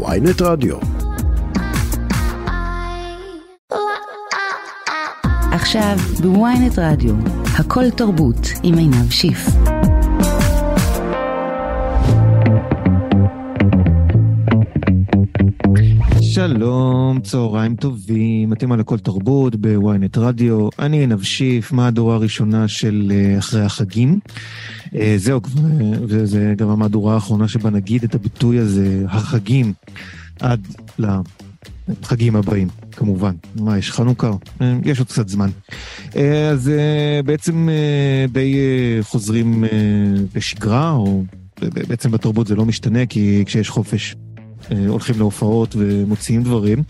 ויינט רדיו. עכשיו בוויינט רדיו, הכל תרבות עם עינב שיף. שלום, צהריים טובים, אתם על הכל תרבות בוויינט רדיו, אני עינב שיף, מהדורה הראשונה של אה, אחרי החגים. אה, זהו, וזה גם המהדורה האחרונה שבה נגיד את הביטוי הזה, החגים, עד לחגים הבאים, כמובן. מה, יש חנוכה? אה, יש עוד קצת זמן. אז בעצם די חוזרים בשגרה, או בעצם בתרבות זה לא משתנה, כי כשיש חופש אה, הולכים להופעות ומוציאים דברים,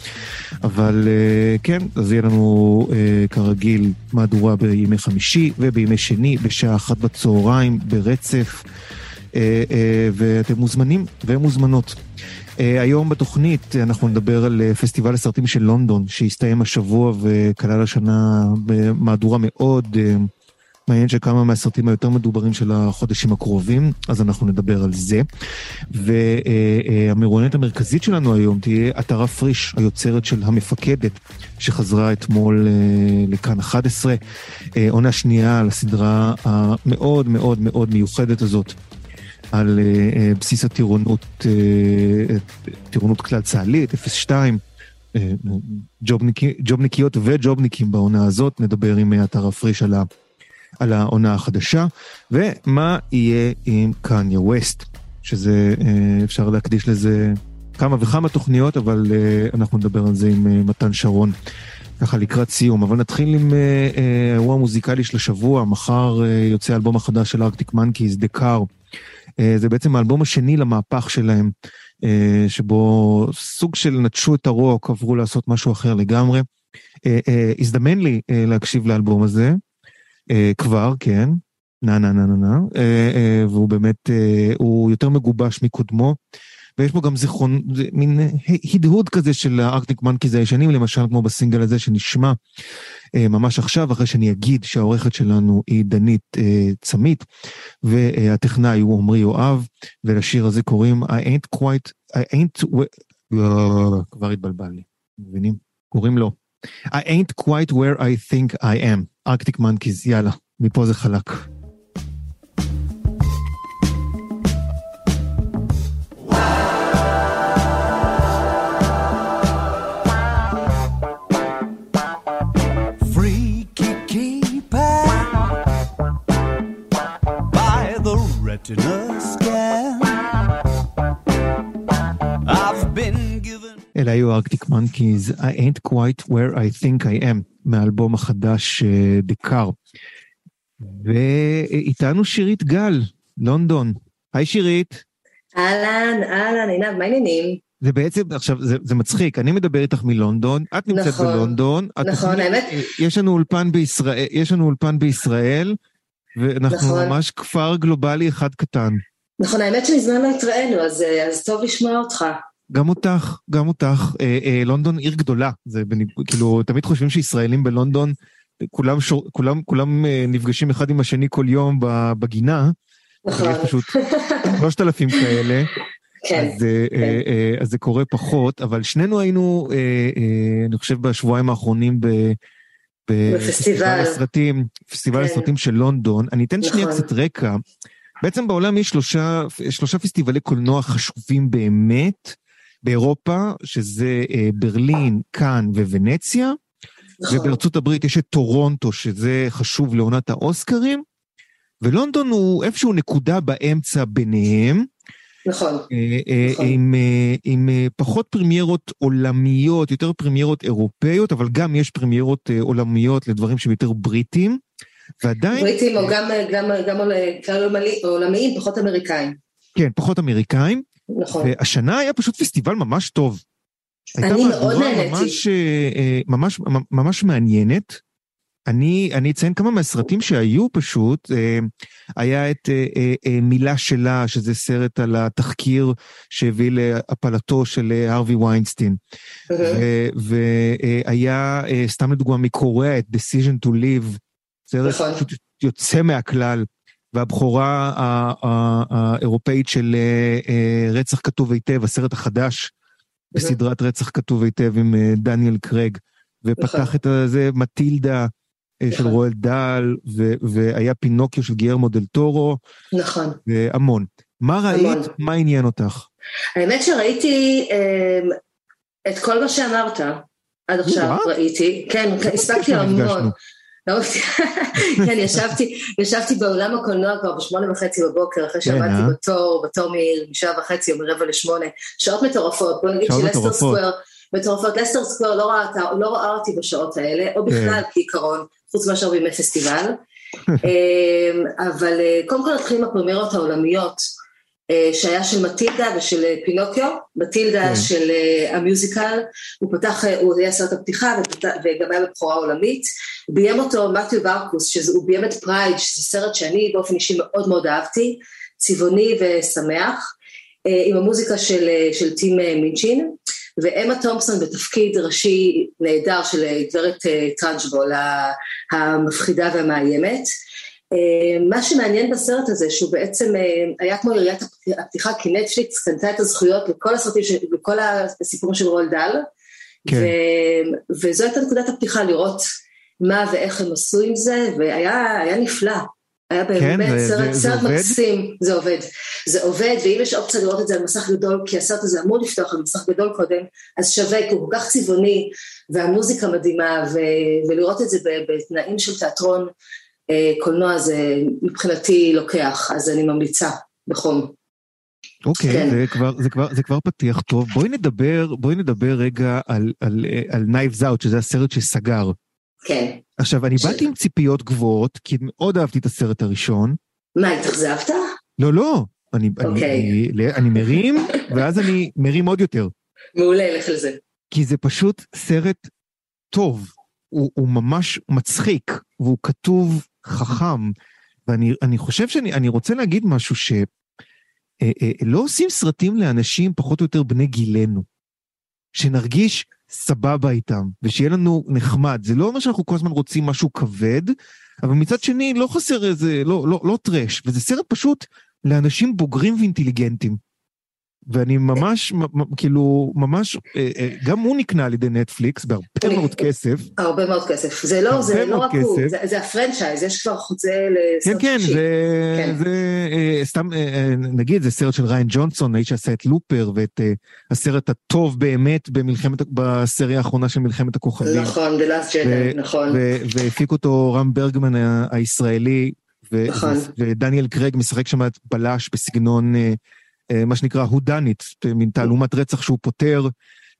אבל אה, כן, אז יהיה לנו אה, כרגיל מהדורה בימי חמישי ובימי שני בשעה אחת בצהריים ברצף, ואתם מוזמנים ומוזמנות. היום בתוכנית אנחנו נדבר על פסטיבל הסרטים של לונדון שהסתיים השבוע וכלל השנה במהדורה מאוד מעניין שכמה מהסרטים היותר מדוברים של החודשים הקרובים, אז אנחנו נדבר על זה. והמרואיינת המרכזית שלנו היום תהיה עטרה פריש, היוצרת של המפקדת, שחזרה אתמול אה, לכאן 11, אה, עונה שנייה על הסדרה המאוד מאוד מאוד מיוחדת הזאת. על אה, בסיס הטירונות, טירונות כלל צה"לית, 02, ג'ובניקיות וג'ובניקים בעונה הזאת, נדבר עם עטרה פריש על. על העונה החדשה, ומה יהיה עם קניה ווסט, שזה, אה, אפשר להקדיש לזה כמה וכמה תוכניות, אבל אה, אנחנו נדבר על זה עם אה, מתן שרון. ככה לקראת סיום, אבל נתחיל עם האירוע המוזיקלי של השבוע, מחר יוצא האלבום החדש של ארקטיק מנקיז, דה קאר. זה בעצם האלבום השני למהפך שלהם, שבו סוג של נטשו את הרוק, עברו לעשות משהו אחר לגמרי. הזדמן לי להקשיב לאלבום הזה, אה, כבר, כן, נה נה נה נה נה, אה, אה, והוא באמת, אה, הוא יותר מגובש מקודמו. ויש בו גם זיכרון, מין הדהוד כזה של הארקטיק מנקיז הישנים, למשל כמו בסינגל הזה שנשמע אה, ממש עכשיו, אחרי שאני אגיד שהעורכת שלנו היא דנית אה, צמית, והטכנאי הוא עמרי יואב, ולשיר הזה קוראים I ain't quite, I ain't, לא, כבר התבלבל לי, מבינים? קוראים לו I ain't quite where I think I am. ארקטיק מנקיז, יאללה, מפה זה חלק. היו ארקטיק מנקיז, I ain't quite where I think I am. מהאלבום החדש דקאר. ואיתנו שירית גל, לונדון. היי שירית. אהלן, אהלן, עינב, מה העניינים? זה בעצם, עכשיו, זה, זה מצחיק, אני מדבר איתך מלונדון, את נמצאת נכון, בלונדון. נכון, האמת... יש לנו אולפן בישראל, יש לנו אולפן בישראל, ואנחנו נכון. ממש כפר גלובלי אחד קטן. נכון, האמת שמזמן לא התראינו, אז, אז טוב לשמוע אותך. גם אותך, גם אותך. אה, אה, לונדון עיר גדולה, זה בניג... כאילו, תמיד חושבים שישראלים בלונדון, כולם, שור... כולם, כולם אה, נפגשים אחד עם השני כל יום בגינה. נכון. יש פשוט שלושת אלפים כאלה. כן, אז, אה, כן. אה, אה, אז זה קורה פחות, אבל שנינו היינו, אה, אה, אני חושב, בשבועיים האחרונים ב... בפסטיבל הסרטים, פסטיבל כן. הסרטים של לונדון. אני אתן נכון. שנייה קצת רקע. בעצם בעולם יש שלושה, שלושה פסטיבלי קולנוע חשובים באמת, באירופה, שזה אה, ברלין, קאן וונציה, נכון. ובארצות הברית יש את טורונטו, שזה חשוב לעונת האוסקרים, ולונדון הוא איפשהו נקודה באמצע ביניהם. נכון. אה, אה, נכון. עם, עם פחות פרמיירות עולמיות, יותר פרמיירות אירופאיות, אבל גם יש פרמיירות עולמיות לדברים שהם יותר בריטים, ועדיין... בריטים או גם, גם, גם עולמיים, פחות אמריקאים. כן, פחות אמריקאים. נכון. והשנה היה פשוט פסטיבל ממש טוב. אני מאוד נהניתי. ממש, אה, ממש, ממש מעניינת. אני, אני אציין כמה מהסרטים שהיו פשוט, אה, היה את אה, מילה שלה, שזה סרט על התחקיר שהביא להפלתו של הרווי ויינסטין. והיה, סתם לדוגמה, מקוריאה, את Decision to Live, סרט נכון. פשוט יוצא מהכלל. והבכורה האירופאית של אה, אה, רצח כתוב היטב, הסרט החדש בסדרת רצח כתוב היטב עם אה, דניאל קרג, ופתח נכון. את זה מטילדה של נכון. רואל דל, ו- והיה פינוקיו של גיירמו דל טורו, נכון. והמון. מה ראית? המון. מה עניין אותך? האמת שראיתי אמ, את כל מה שאמרת עד עכשיו? ראיתי. כן, הספקתי המון. לא מפתיע. כן, ישבתי, ישבתי באולם הקולנוע כבר בשמונה וחצי בבוקר, אחרי כן, שעמדתי אה? בתור, בתור משעה וחצי או מרבע לשמונה. שעות מטורפות, בוא נגיד שלסטר. סקוואר, מטורפות, לסטר סקוואר לא ראה, לא ראה אותי בשעות האלה, או כן. בכלל כעיקרון, חוץ מאשר בימי פסטיבל. אמ, אבל אה, קודם כל נתחיל עם הפרמיירות העולמיות, שהיה של מטילדה ושל אה, פינוקיו, מטילדה כן. של אה, ה musical, הוא פתח, אה, הוא היה סרט הפתיחה ופתח- וגם היה בבכורה עולמית, ביים אותו מתיו וורקוס, שהוא ביים את Pride, שזה סרט שאני באופן אישי מאוד מאוד אהבתי, צבעוני ושמח, אה, עם המוזיקה של, אה, של טים אה, מינצ'ין, ואמה תומפסון בתפקיד ראשי נהדר של אה, גברת אה, טראנצ'בול, המפחידה והמאיימת. אה, מה שמעניין בסרט הזה, שהוא בעצם אה, היה כמו יריית הפ- הפתיחה, כי נטפליקס קנתה את הזכויות לכל הסרטים, לכל הסיפורים של רול דל, כן. ו- וזו הייתה נקודת הפתיחה, לראות מה ואיך הם עשו עם זה, והיה היה נפלא. היה כן, באמת זה- סרט, זה- זה סרט עובד? מקסים, זה עובד. זה עובד, ואם יש אופציה לראות את זה על מסך גדול, כי הסרט הזה אמור לפתוח על מסך גדול קודם, אז שווה, כי הוא כל כך צבעוני, והמוזיקה מדהימה, ו- ולראות את זה בתנאים של תיאטרון, קולנוע זה מבחינתי לוקח, אז אני ממליצה בחום. אוקיי, כן. זה כבר, זה, כבר, זה כבר פתיח טוב. בואי נדבר, בואי נדבר רגע על, על, אה, על Knives Out, שזה הסרט שסגר. כן. עכשיו, אני ש- באתי עם ציפיות גבוהות, כי מאוד אהבתי את הסרט הראשון. מה, התאכזבת? לא, לא, אני, אוקיי. אני, אני, אני מרים, ואז אני מרים עוד יותר. מעולה, לך על זה. כי זה פשוט סרט טוב, הוא, הוא ממש מצחיק, והוא כתוב חכם, ואני אני חושב שאני אני רוצה להגיד משהו ש... אה, אה, לא עושים סרטים לאנשים פחות או יותר בני גילנו, שנרגיש סבבה איתם, ושיהיה לנו נחמד. זה לא אומר שאנחנו כל הזמן רוצים משהו כבד, אבל מצד שני לא חסר איזה, לא, לא, לא טרש, וזה סרט פשוט לאנשים בוגרים ואינטליגנטים. ואני ממש, כאילו, ממש, אה, אה, גם הוא נקנה על ידי נטפליקס בהרבה מאוד כסף. הרבה מאוד כסף. זה לא, זה לא רק הוא. זה, הפרנצ'ייז, יש כבר חוזה כן, לסרט כן, שלישי. זה, כן. זה אה, סתם, נגיד, זה סרט של ריין ג'ונסון, האיש שעשה את לופר, ואת הסרט הטוב באמת במלחמת, בסריה האחרונה של מלחמת הכוכבים. נכון, The Last Jedi, נכון. והפיק אותו רם ברגמן הישראלי, נכון. ודניאל קרג משחק שם את בלש בסגנון, מה שנקרא הודנית, מין תעלומת רצח שהוא פותר,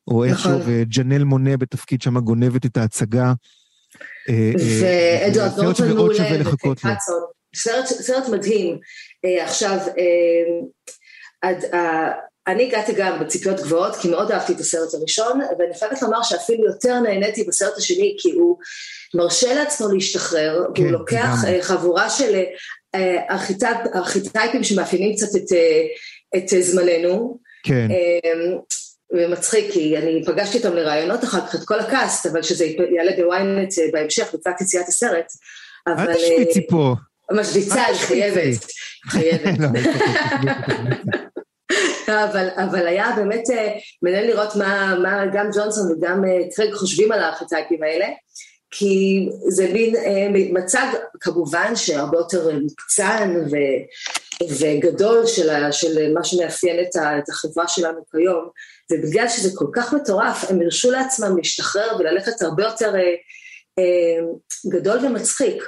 או איכשהו, נכון. וג'נל מונה בתפקיד שם גונבת את ההצגה. אה, אה, ואדוארד נורטון מעולה. סרט, סרט מדהים. אה, עכשיו, אה, אה, אני הגעתי גם בציפיות גבוהות, כי מאוד אהבתי את הסרט הראשון, ואני חייבת לומר שאפילו יותר נהניתי בסרט השני, כי הוא מרשה לעצמו להשתחרר, כן, והוא לוקח. אה, חבורה של אה, archetype, ארכיטייפים שמאפיינים קצת את, אה, את אה, זמננו. כן, אה, ומצחיק, כי אני פגשתי אותם לראיונות אחר כך, את כל ה cast, אבל שזה יעלה ב ynet אה, בהמשך, לקראת יציאת הסרט. אל אבל... תשוויצי פה. אה, משוויצה, אל אני. חייבת, חייבת. לא, אל. אבל, אבל היה באמת אה, מעניין לראות מה, מה גם ג'ונסון וגם אה, קרייג חושבים על הארכיטייפים האלה, כי זה מין אה, מצג כמובן שהרבה יותר מוקצן ו, וגדול של, ה, של מה שמאפיין את, ה, את החברה שלנו כיום, ובגלל שזה כל כך מטורף, הם הרשו לעצמם להשתחרר וללכת הרבה יותר אה, אה, גדול ומצחיק.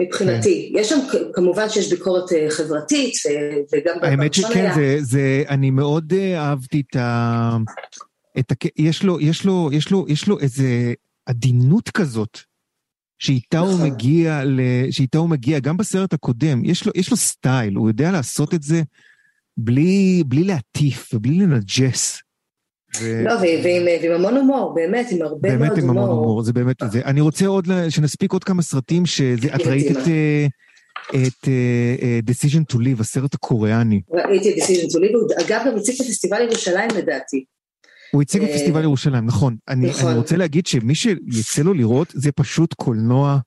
מבחינתי. יש שם, כמובן שיש ביקורת אה, חברתית, וגם האמת שכן, היה. זה, זה, אני מאוד אה, אהבתי את ה... את ה... יש לו, יש לו, יש לו, יש לו איזה עדינות כזאת, שאיתה הוא נכון. מגיע, ל... שאיתה הוא מגיע, גם בסרט הקודם, יש לו, יש לו סטייל, הוא יודע לעשות את זה בלי, בלי להטיף ובלי לנג'ס. ו... לא, ועם, ועם המון הומור, באמת, עם הרבה באמת מאוד עם המון הומור. הומור, זה באמת זה. אני רוצה עוד, שנספיק עוד כמה סרטים, שזה, את ראית את, אה, את אה, אה, Decision to Live, הסרט הקוריאני. ראיתי את Decision to Live, אגב גם הציג בפסטיבל ירושלים לדעתי. הוא הציג אה, בפסטיבל ירושלים, נכון. אני, נכון. אני רוצה להגיד שמי שיצא לו לראות, זה פשוט קולנוע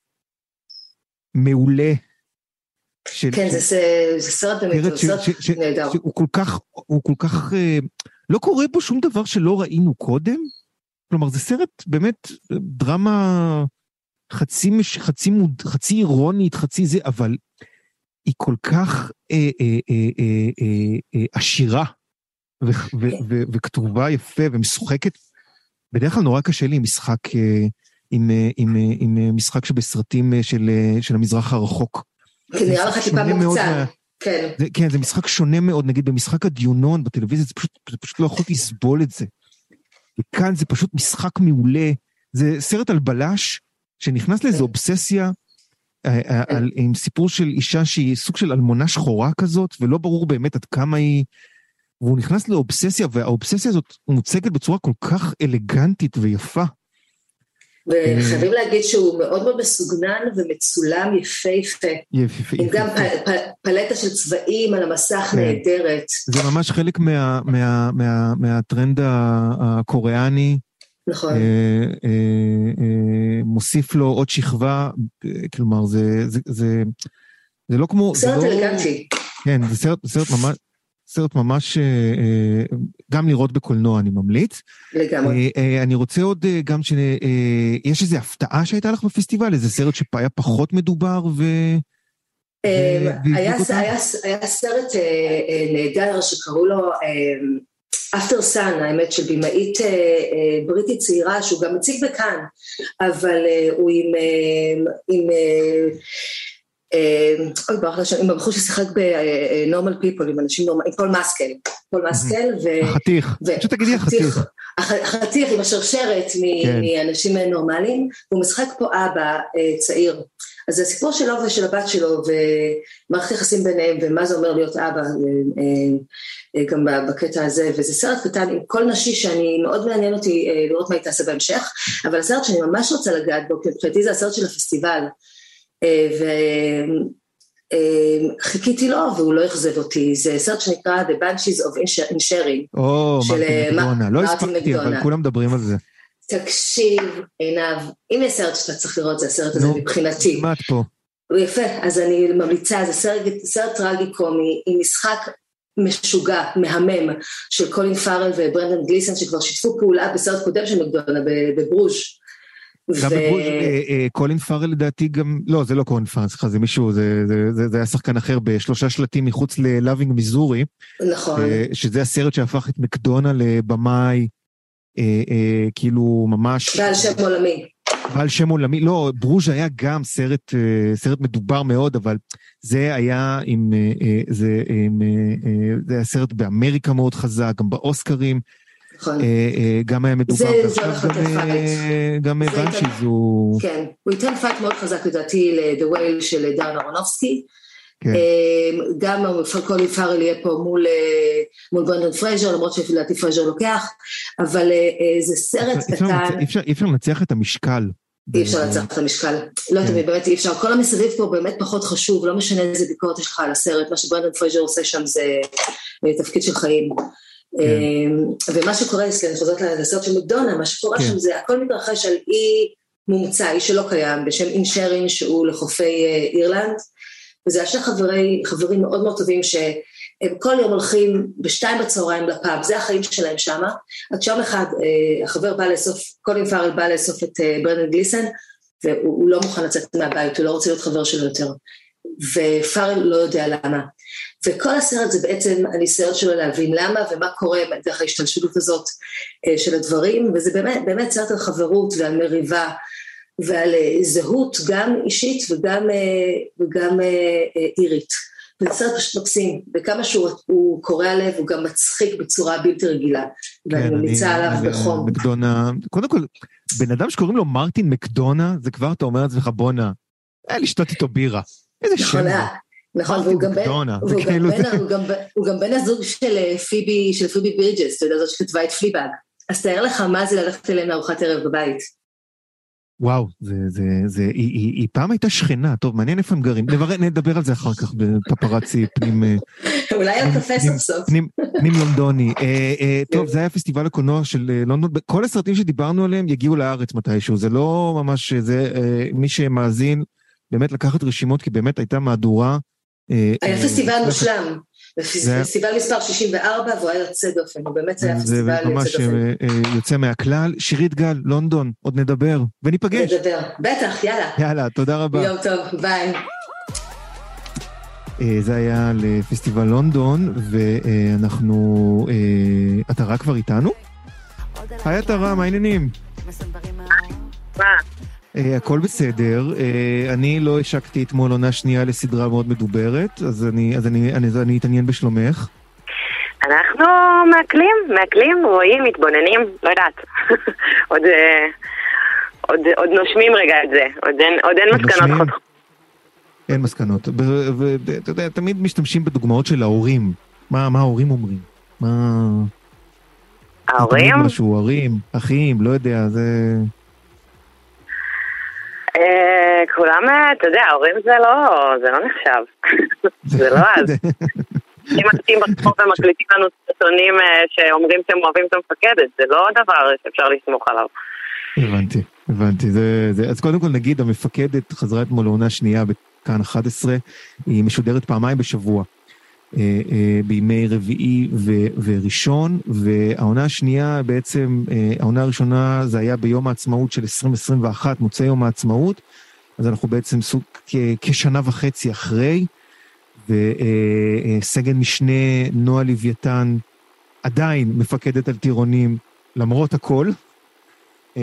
מעולה. של, כן, של- זה, זה, סרט באמת, זה סרט נהדר. שהוא כל כך, הוא כל כך, אה, לא קורה פה שום דבר שלא ראינו קודם. כלומר, זה סרט באמת דרמה חצי, חצי, מוד, חצי אירונית, חצי זה, אבל היא כל כך אה, אה, אה, אה, אה, אה, עשירה וכתובה יפה ומשוחקת. בדרך כלל נורא קשה לי עם משחק, אה, עם, אה, עם, עם, עם משחק שבסרטים של, של המזרח הרחוק. כי נראה לך טיפה מוקצן. כן. זה, כן, זה משחק שונה מאוד, נגיד במשחק הדיונון בטלוויזיה, זה פשוט, זה פשוט לא יכולתי לסבול את זה. וכאן זה פשוט משחק מעולה. זה סרט על בלש שנכנס לאיזו כן. אובססיה אה, אה, כן. על, עם סיפור של אישה שהיא סוג של אלמונה שחורה כזאת, ולא ברור באמת עד כמה היא... והוא נכנס לאובססיה, והאובססיה הזאת מוצגת בצורה כל כך אלגנטית ויפה. וחייבים להגיד שהוא מאוד מאוד מסוגנן ומצולם יפהפה. יפהפה. עם גם פלטה של צבעים על המסך כן. נהדרת. זה ממש חלק מהטרנד הקוריאני. נכון. אה, אה, אה, מוסיף לו עוד שכבה, כלומר זה לא כמו... סרט לא- אלגנטי. כן, זה סרט ממש... סרט ממש, אה, אה, גם לראות בקולנוע אני ממליץ. לגמרי. אה, אני רוצה עוד גם ש... יש איזו הפתעה שהייתה לך בפסטיבל? איזה סרט שהיה פחות מדובר ו... היה, היה, היה סרט נהדר שקראו לו After Sun, האמת של במאית בריטית צעירה שהוא גם מציג בקאן, אבל הוא עם, עם אוי ברח לי עם הבחור ששיחק ב Normal People, עם אנשים נורמליים, עם פול מסקל, פול מסקל ו... החתיך, פשוט תגידי החתיך. החתיך עם השרשרת כן. מאנשים נורמליים, והוא משחק פה אבא אה, צעיר. אז זה הסיפור שלו ושל הבת שלו, ומערכת יחסים ביניהם, ומה זה אומר להיות אבא, אה, גם בקטע הזה, וזה סרט קטן עם קול נשי שאני, מאוד מעניין אותי לראות מה היא תעשה בהמשך, אבל הסרט שאני ממש רוצה לגעת בו, מבחינתי זה הסרט של הפסטיבל. וחיכיתי לו והוא לא אכזב אותי, זה סרט שנקרא The Banshees of Insharing. או, מרטין אה, מקדונה, לא הספקתי, אבל כולם מדברים על זה. תקשיב, עינב, אם יש סרט שאתה צריך לראות, זה הסרט הזה מבחינתי. כמעט פה. הוא יפה, אז אני ממליצה, זה סרט, סרט טרגי קומי, עם משחק משוגע, מהמם, של קולין פארל וברנדן גליסן, שכבר שיתפו פעולה בסרט קודם של מקדונה, בברוז'. גם בגבול, אה, אה, קולין פארל לדעתי גם, לא, זה לא קולין פארל, סליחה, זה מישהו, זה, היה שחקן אחר בשלושה שלטים מחוץ לאבינג מיזורי. נכון. אה, שזה הסרט שהפך את מקדונה לבמאי, כאילו ממש... בעל שם עולמי. בעל שם עולמי, לא, ברוז' היה גם סרט, סרט מדובר מאוד, אבל זה היה עם, זה, עם, זה היה סרט באמריקה מאוד חזק, גם באוסקרים. נכון. אה, אה, גם היה מדובר. גם Banshees הוא... כן, הוא ייתן fight מאוד חזק לדעתי ל-The Whale של דארן ארונופסקי. כן. אה, גם קולין פארל יהיה פה מול, מול ברנדון פרייזר, למרות שלדעתי פרייזר לוקח, אבל זה סרט קטן. אי אפשר לנצח את המשקל. אי אפשר לנצח את המשקל, לא כן. תמיד, באמת אי אפשר, כל המסביב פה באמת פחות חשוב, לא משנה איזה ביקורת יש לך על הסרט, מה שברנדון פרייזר עושה שם זה תפקיד של חיים. כן. אמ, ומה שקורה, אני חוזרת לסרט של מקדונה, מה שקורה כן. שם זה הכל מתרחש על אי מומצא, אי שלא קיים, בשם אינשרין שהוא לחופי אה, אירלנד, וזה השני חברי, חברים מאוד מאוד טובים שהם כל יום הולכים בשתיים בצהריים לפאב, זה החיים שלהם שמה, עד שיום אחד אה, החבר בא לאסוף, קולין פארל בא לאסוף את אה, ברנד גליסן, והוא לא מוכן לצאת מהבית, הוא לא רוצה להיות חבר שלו יותר. ופארל לא יודע למה. וכל הסרט זה בעצם הניסיון שלו להבין למה ומה קורה דרך ההשתלשלות הזאת אה, של הדברים, וזה באמת, באמת סרט על חברות ועל מריבה ועל אה, זהות גם אישית וגם, אה, וגם אירית. וזה סרט פשוט מקסים, וכמה שהוא קורע לב, הוא גם מצחיק בצורה בלתי רגילה, כן, ואני ממליצה עליו בחום. מקדונה, קודם כל, בן אדם שקוראים לו מרטין מקדונה, זה כבר אתה אומר לעצמך בואנה, היה לשתות איתו בירה. איזה שם. נכון, והוא גם בן, והוא כאילו הוא גם, הוא גם בן הזוג של אה, פיבי, של פיבי בירג'ס, אתה יודע, זאת שכתבה את פליבאג. אז תאר לך מה זה ללכת אליהם לארוחת ערב בבית. וואו, זה, זה, זה, היא, היא, היא פעם הייתה שכנה, טוב, מעניין איפה הם גרים, נבר, נדבר על זה אחר כך בפפרצי פנים... אה, אולי על קפה סוף סוף. פנים, פנים לונדוני. אה, אה, טוב, זה היה פסטיבל הקולנוע של אה, לונדון, כל הסרטים שדיברנו עליהם יגיעו לארץ מתישהו, זה לא ממש, זה, אה, מי שמאזין, באמת לקחת רשימות, כי באמת הייתה מהדורה היה פסטיבל מושלם. פסטיבל מספר 64 והוא היה יוצא דופן, הוא באמת היה פסטיבל יוצא דופן. זה ממש יוצא מהכלל. שירית גל, לונדון, עוד נדבר, וניפגש. נדבר, בטח, יאללה. יאללה, תודה רבה. יום טוב, ביי. זה היה לפסטיבל לונדון, ואנחנו... עטרה כבר איתנו? היי עטרה, מה העניינים? מה? Uh, הכל בסדר, uh, אני לא השקתי אתמול עונה שנייה לסדרה מאוד מדוברת, אז אני, אז אני, אני, אני אתעניין בשלומך. אנחנו מעכלים, מעכלים, רואים, מתבוננים, לא יודעת. עוד, uh, עוד, עוד נושמים רגע את זה, עוד אין, עוד אין מסקנות חותכות. אין מסקנות, ואתה יודע, תמיד משתמשים בדוגמאות של ההורים. מה, מה ההורים אומרים? מה... ההורים? משהו, הורים, אחים, לא יודע, זה... כולם, אתה יודע, ההורים זה לא, זה לא נחשב. זה לא אז. אם אנשים ברחוב ומקליטים לנו סרטונים שאומרים שהם אוהבים את המפקדת, זה לא דבר שאפשר לסמוך עליו. הבנתי, הבנתי. זה, זה. אז קודם כל נגיד, המפקדת חזרה אתמול לעונה שנייה בכאן 11, היא משודרת פעמיים בשבוע. בימי רביעי וראשון, והעונה השנייה בעצם, העונה הראשונה זה היה ביום העצמאות של 2021, מוצאי יום העצמאות, אז אנחנו בעצם סוג כשנה וחצי אחרי, וסגן משנה נועה לוויתן עדיין מפקדת על טירונים למרות הכל.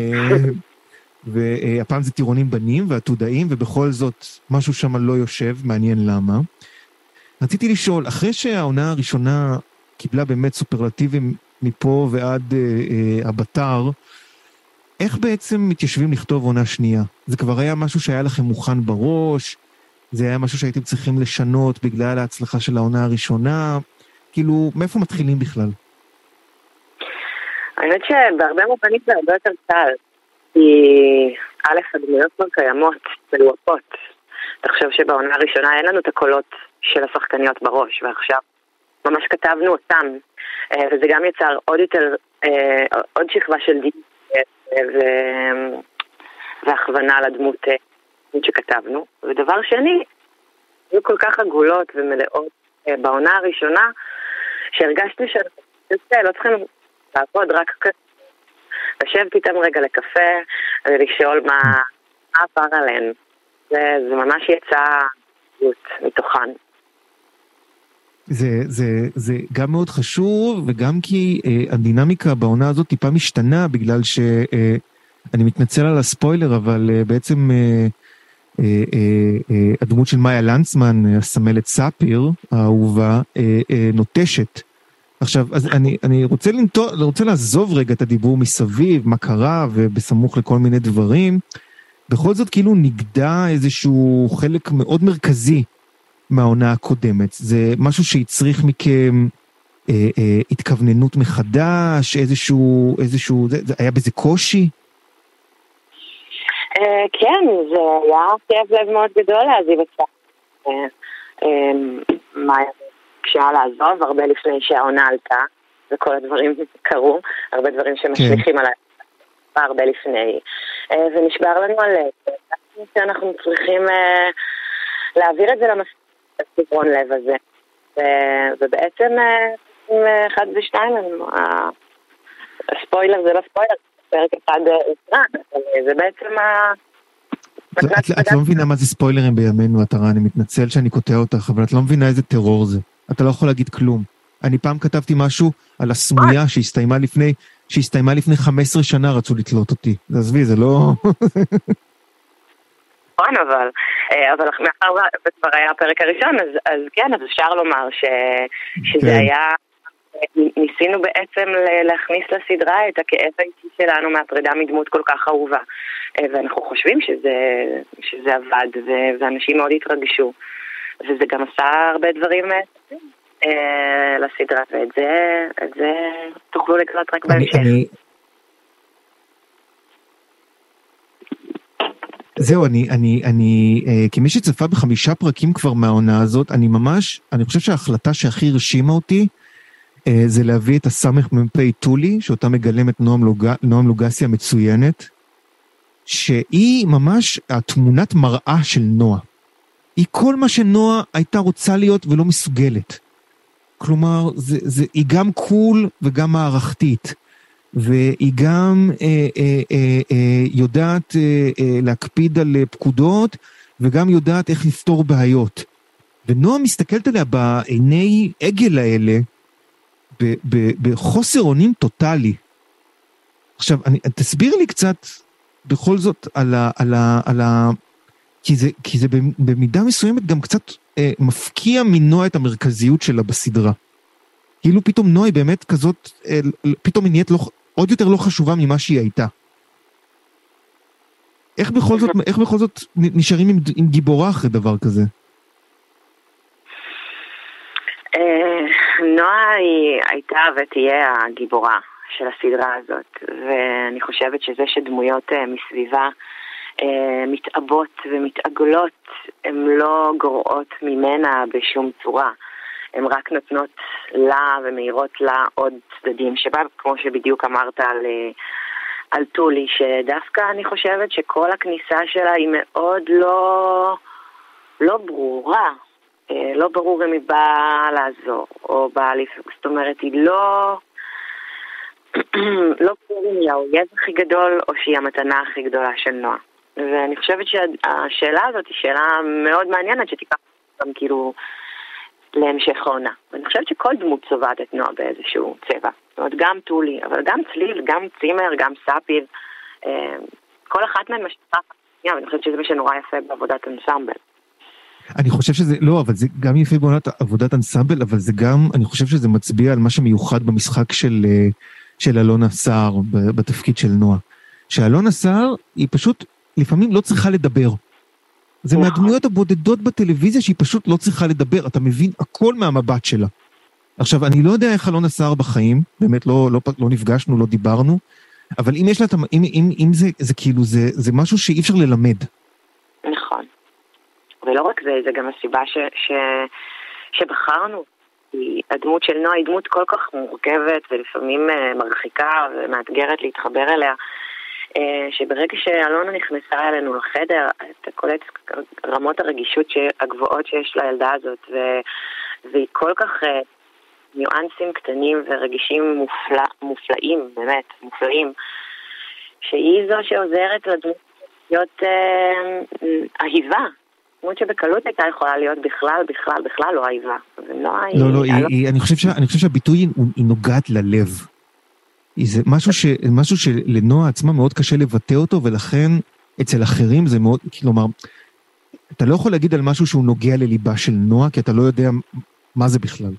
והפעם זה טירונים בנים ועתודאים, ובכל זאת משהו שם לא יושב, מעניין למה. רציתי לשאול, אחרי שהעונה הראשונה קיבלה באמת סופרלטיבים מפה ועד אה, אה, הבתר, איך בעצם מתיישבים לכתוב עונה שנייה? זה כבר היה משהו שהיה לכם מוכן בראש? זה היה משהו שהייתם צריכים לשנות בגלל ההצלחה של העונה הראשונה? כאילו, מאיפה מתחילים בכלל? האמת שבהרבה מובנים זה הרבה יותר קל. כי א', הדמויות כבר קיימות, מלוהקות. תחשוב שבעונה הראשונה אין לנו את הקולות של השחקניות בראש, ועכשיו ממש כתבנו אותם, וזה גם יצר עוד יותר, עוד שכבה של דיוק והכוונה לדמות שכתבנו. ודבר שני, היו כל כך עגולות ומלאות בעונה הראשונה, שהרגשתי שאנחנו לא צריכים לעבוד רק. לשבת איתם רגע לקפה ולשאול מה עבר עליהן. זה, זה ממש יצא מתוכן. זה, זה, זה גם מאוד חשוב, וגם כי אה, הדינמיקה בעונה הזאת טיפה משתנה, בגלל שאני אה, מתנצל על הספוילר, אבל אה, בעצם אה, אה, אה, הדמות של מאיה לנצמן, הסמלת ספיר, האהובה, אה, אה, נוטשת. עכשיו, אז אני, אני רוצה, לנטוע, רוצה לעזוב רגע את הדיבור מסביב, מה קרה, ובסמוך לכל מיני דברים. בכל זאת כאילו נגדע איזשהו חלק מאוד מרכזי מהעונה הקודמת. זה משהו שהצריך מכם אה, אה, התכווננות מחדש, איזשהו, איזשהו, זה, זה היה בזה קושי? אה, כן, זה היה כאב לב מאוד גדול להעזיב את זה. מאיה ביקשה לעזוב הרבה לפני שהעונה עלתה, וכל הדברים קרו, הרבה דברים שמשליכים כן. עליי. הרבה לפני, ונשבר לנו הלב, שאנחנו צריכים להעביר את זה לסגרון לב הזה. ובעצם אחד ושתיים, הספוילר זה לא ספוילר, פרק אחד הוקרן, אבל זה בעצם ה... את לא מבינה מה זה ספוילרים בימינו, עטרה, אני מתנצל שאני קוטע אותך, אבל את לא מבינה איזה טרור זה. אתה לא יכול להגיד כלום. אני פעם כתבתי משהו על הסמויה שהסתיימה לפני, שהסתיימה לפני 15 שנה רצו לתלות אותי. עזבי, זה לא... נכון, אבל, אבל מאחר וזה כבר היה הפרק הראשון, אז, אז כן, אז אפשר לומר ש, שזה כן. היה... ניסינו בעצם להכניס לסדרה את הכאב האישי שלנו מהפרידה מדמות כל כך אהובה. ואנחנו חושבים שזה, שזה עבד, ואנשים מאוד התרגשו. וזה גם עשה הרבה דברים אה, לסדרה, ואת זה, זה תוכלו לקראת רק בהמשך. אני... זהו, אני, אני, אני, אה, כמי שצפה בחמישה פרקים כבר מהעונה הזאת, אני ממש, אני חושב שההחלטה שהכי הרשימה אותי, אה, זה להביא את הסמ"ך מ"פ טולי, שאותה מגלמת נועם, לוג... נועם לוגסי המצוינת, שהיא ממש התמונת מראה של נועה. היא כל מה שנועה הייתה רוצה להיות ולא מסוגלת. כלומר, זה, זה, היא גם קול וגם מערכתית. והיא גם אה, אה, אה, אה, יודעת אה, אה, להקפיד על פקודות, וגם יודעת איך לפתור בעיות. ונועה מסתכלת עליה בעיני עגל האלה, בחוסר אונים טוטאלי. עכשיו, אני, תסביר לי קצת, בכל זאת, על ה... על ה, על ה כי, זה, כי זה במידה מסוימת גם קצת אה, מפקיע מנועה את המרכזיות שלה בסדרה. כאילו פתאום נועה היא באמת כזאת, אה, פתאום היא נהיית לא, עוד יותר לא חשובה ממה שהיא הייתה. איך בכל זאת, איך בכל זאת נשארים עם, עם גיבורה אחרי דבר כזה? אה, נועה היא הייתה ותהיה הגיבורה של הסדרה הזאת, ואני חושבת שזה שדמויות אה, מסביבה אה, מתעבות ומתעגלות, הן לא גורעות ממנה בשום צורה. הן רק נותנות לה ומאירות לה עוד צדדים שבה, כמו שבדיוק אמרת על, על טולי, שדווקא אני חושבת שכל הכניסה שלה היא מאוד לא, לא ברורה. אה, לא ברור אם היא באה לעזור, או באה לפעמים, זאת אומרת, היא לא... לא ברור אם היא האויב הכי גדול, או שהיא המתנה הכי גדולה של נועה. ואני חושבת שהשאלה הזאת היא שאלה מאוד מעניינת, שתיקח גם כאילו להמשך העונה. ואני חושבת שכל דמות צובעת את נועה באיזשהו צבע. זאת אומרת, גם טולי, אבל גם צליל, גם צימר, גם סאפיב. אה, כל אחת מהן משתפה ואני חושבת שזה מה שנורא יפה בעבודת אנסמבל. אני חושב שזה, לא, אבל זה גם יפה בעונת עבודת אנסמבל, אבל זה גם, אני חושב שזה מצביע על מה שמיוחד במשחק של, אה, של אלונה סער בתפקיד של נועה. שאלונה סער היא פשוט לפעמים לא צריכה לדבר. זה נכון. מהדמויות הבודדות בטלוויזיה שהיא פשוט לא צריכה לדבר, אתה מבין הכל מהמבט שלה. עכשיו, אני לא יודע איך אלונה סער בחיים, באמת לא, לא, לא נפגשנו, לא דיברנו, אבל אם יש לה, אם, אם, אם זה, זה כאילו, זה, זה משהו שאי אפשר ללמד. נכון. ולא רק זה, זה גם הסיבה ש, ש, שבחרנו. כי הדמות של נועה היא דמות כל כך מורכבת ולפעמים אה, מרחיקה ומאתגרת להתחבר אליה. אה, שברגע שאלונה נכנסה אלינו לחדר, אתה קולט רמות הרגישות הגבוהות שיש לילדה הזאת, ו... והיא כל כך אה, ניואנסים קטנים ורגישים מופלא, מופלאים, באמת, מופלאים, שהיא זו שעוזרת לדמות להיות אה, אהיבה. דמות שבקלות הייתה יכולה להיות בכלל, בכלל, בכלל לא אהיבה. לא, לא, היא, היא, אני, חושב אני חושב שהביטוי היא נוגעת ללב. זה משהו, ש, משהו שלנועה עצמה מאוד קשה לבטא אותו, ולכן אצל אחרים זה מאוד, כלומר, אתה לא יכול להגיד על משהו שהוא נוגע לליבה של נועה, כי אתה לא יודע מה זה בכלל.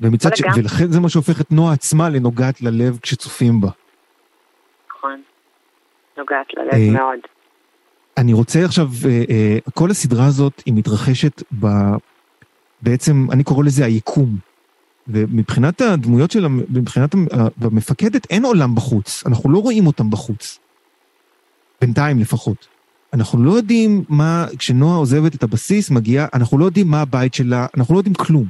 ומצד ש... ולכן זה מה שהופך את נועה עצמה לנוגעת ללב כשצופים בה. נכון, נוגעת ללב אה, מאוד. אני רוצה עכשיו, אה, אה, כל הסדרה הזאת היא מתרחשת ב... בעצם, אני קורא לזה היקום. ומבחינת הדמויות של, מבחינת המפקדת, אין עולם בחוץ, אנחנו לא רואים אותם בחוץ. בינתיים לפחות. אנחנו לא יודעים מה, כשנועה עוזבת את הבסיס, מגיעה, אנחנו לא יודעים מה הבית שלה, אנחנו לא יודעים כלום.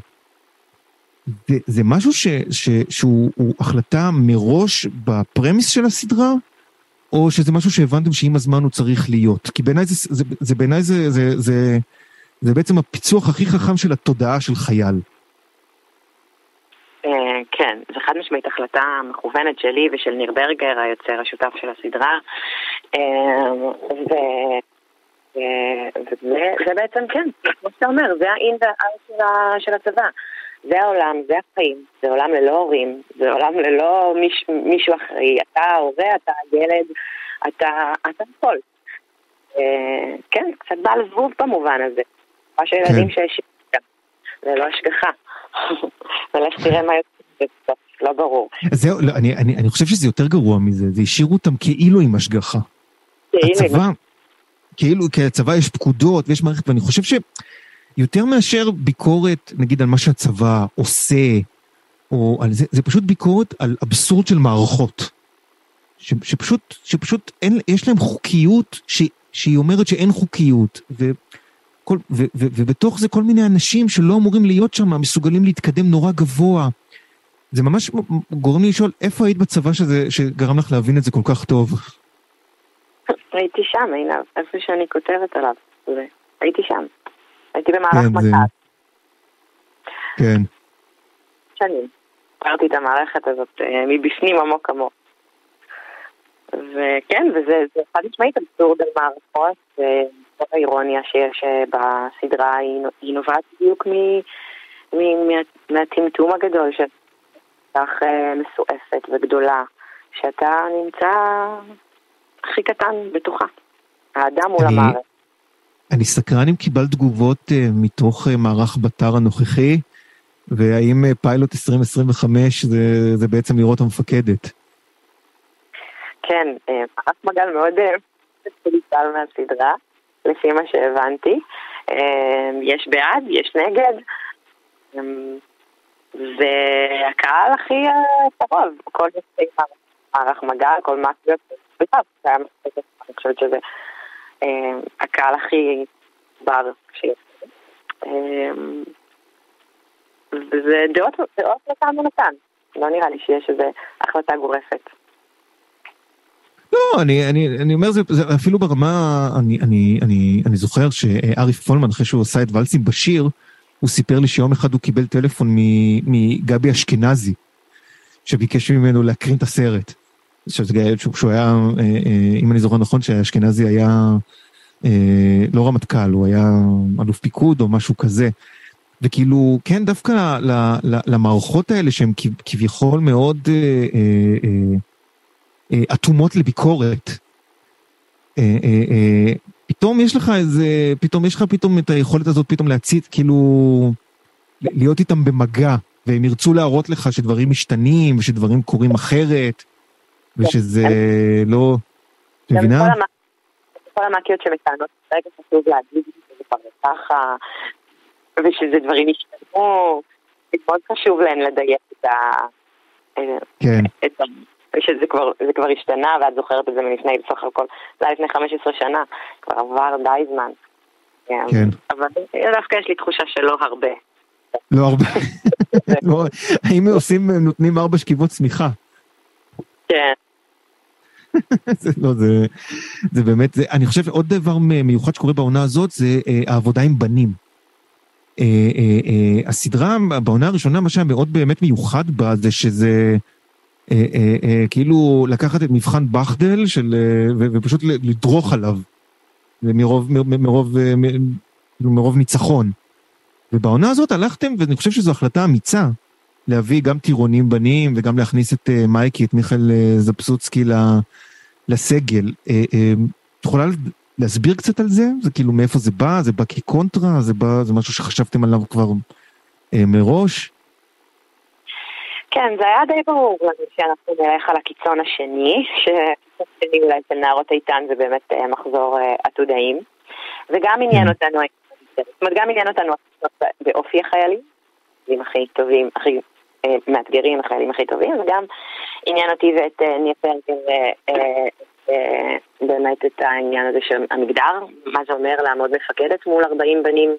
זה, זה משהו ש, ש, שהוא החלטה מראש בפרמיס של הסדרה, או שזה משהו שהבנתם שעם הזמן הוא צריך להיות? כי בעיניי זה, זה, זה, בעיני זה, זה, זה, זה בעצם הפיצוח הכי חכם של התודעה של חייל. אה, כן, זו חד משמעית החלטה מכוונת שלי ושל ניר ברגר, היוצר השותף של הסדרה. אה, וזה בעצם, כן, כמו שאתה אומר, זה האין והאר של הצבא. זה העולם, זה החיים, זה עולם ללא הורים, זה עולם ללא מיש, מישהו אחראי. אתה ההורה, אתה הילד, אתה, אתה הכל. אה, כן, קצת בעל זבוב במובן הזה. מה שילדים כן. שיש זה לא השגחה. ולך תראה מה יוצא לא ברור. זהו, לא, אני, אני, אני חושב שזה יותר גרוע מזה, זה השאירו אותם כאילו עם השגחה. הצבא, כאילו, כי הצבא יש פקודות ויש מערכת, ואני חושב שיותר מאשר ביקורת, נגיד, על מה שהצבא עושה, או על זה, זה פשוט ביקורת על אבסורד של מערכות. ש, שפשוט, שפשוט אין, יש להם חוקיות ש, שהיא אומרת שאין חוקיות, ו, כל, ו, ו, ובתוך זה כל מיני אנשים שלא אמורים להיות שם, מסוגלים להתקדם נורא גבוה. זה ממש גורם לי לשאול, איפה היית בצבא שזה, שגרם לך להבין את זה כל כך טוב? הייתי שם, עינב, איפה שאני כותבת עליו. הייתי שם. הייתי במהלך כן, זה... כן. שנים. הכרתי את המערכת הזאת מבפנים עמוק עמוק. וכן, וזה חד משמעית אבסורד על מערכות, וכל האירוניה שיש בסדרה היא נובעת בדיוק מהטמטום הגדול של כך מסועפת וגדולה, שאתה נמצא הכי קטן בתוכה. האדם מול המערכת. אני סקרן אם קיבלת תגובות uh, מתוך מערך בתר הנוכחי, והאם פיילוט 2025 זה, זה בעצם לראות המפקדת. כן, מערך מגל מאוד פוליטל מהסדרה, לפי מה שהבנתי. יש בעד, יש נגד, והקהל הכי קרוב, כל מערך מגל, כל מאקיות, אני חושבת שזה אה, הקהל הכי בר שיש. אה, וזה דעות, לכאן ונתן. לא נראה לי שיש איזו החלטה גורפת. לא, אני, אני, אני אומר, זה, זה אפילו ברמה, אני, אני, אני, אני זוכר שארי פולמן, אחרי שהוא עשה את ולסים בשיר, הוא סיפר לי שיום אחד הוא קיבל טלפון מגבי אשכנזי, שביקש ממנו להקרין את הסרט. שהוא היה, אה, אה, אם אני זוכר נכון, שאשכנזי היה אה, לא רמטכ"ל, הוא היה אלוף פיקוד או משהו כזה. וכאילו, כן, דווקא למערכות האלה שהן כביכול מאוד אטומות לביקורת, פתאום יש לך איזה, פתאום יש לך פתאום את היכולת הזאת פתאום להצית, כאילו, להיות איתם במגע, והם ירצו להראות לך שדברים משתנים, ושדברים קורים אחרת. ושזה לא... את מבינה? כל המאקיות שמטענות, רגע חשוב להגיד שזה כבר ככה, ושזה דברים השתנו, מאוד חשוב להן לדייק את ה... כן. את. שזה כבר, כבר השתנה, ואת זוכרת את זה מלפני, בסך הכל, זה היה לפני 15 שנה, כבר עבר די זמן. כן. אבל דווקא יש לי תחושה שלא הרבה. לא הרבה. לא, האם עושים, נותנים ארבע שכיבות צמיחה? כן. זה לא, זה, זה באמת, זה, אני חושב עוד דבר מיוחד שקורה בעונה הזאת זה אה, העבודה עם בנים. אה, אה, אה, הסדרה בעונה הראשונה, מה שהיה מאוד באמת מיוחד בה זה שזה כאילו לקחת את מבחן בכדל של, אה, ופשוט לדרוך עליו. מרוב, מרוב, אה, כאילו, מרוב ניצחון. ובעונה הזאת הלכתם, ואני חושב שזו החלטה אמיצה, להביא גם טירונים בנים וגם להכניס את אה, מייקי, את מיכאל אה, זפסוצקי לסגל. אה, את יכולה להסביר קצת על זה? זה כאילו מאיפה זה בא? זה בא כקונטרה? זה בא, זה משהו שחשבתם עליו כבר מראש? כן, זה היה די ברור לנו שאנחנו נלך על הקיצון השני, שהשני אולי של נערות איתן זה באמת מחזור עתודאים, וגם עניין כן. אותנו, זאת אומרת, גם עניין אותנו באופי החיילים, הכי טובים, הכי אה, מאתגרים, החיילים הכי טובים, וגם עניין אותי ואת אה, ניר פרקר אה, באמת את העניין הזה של המגדר, מה זה אומר לעמוד מפקדת מול 40 בנים.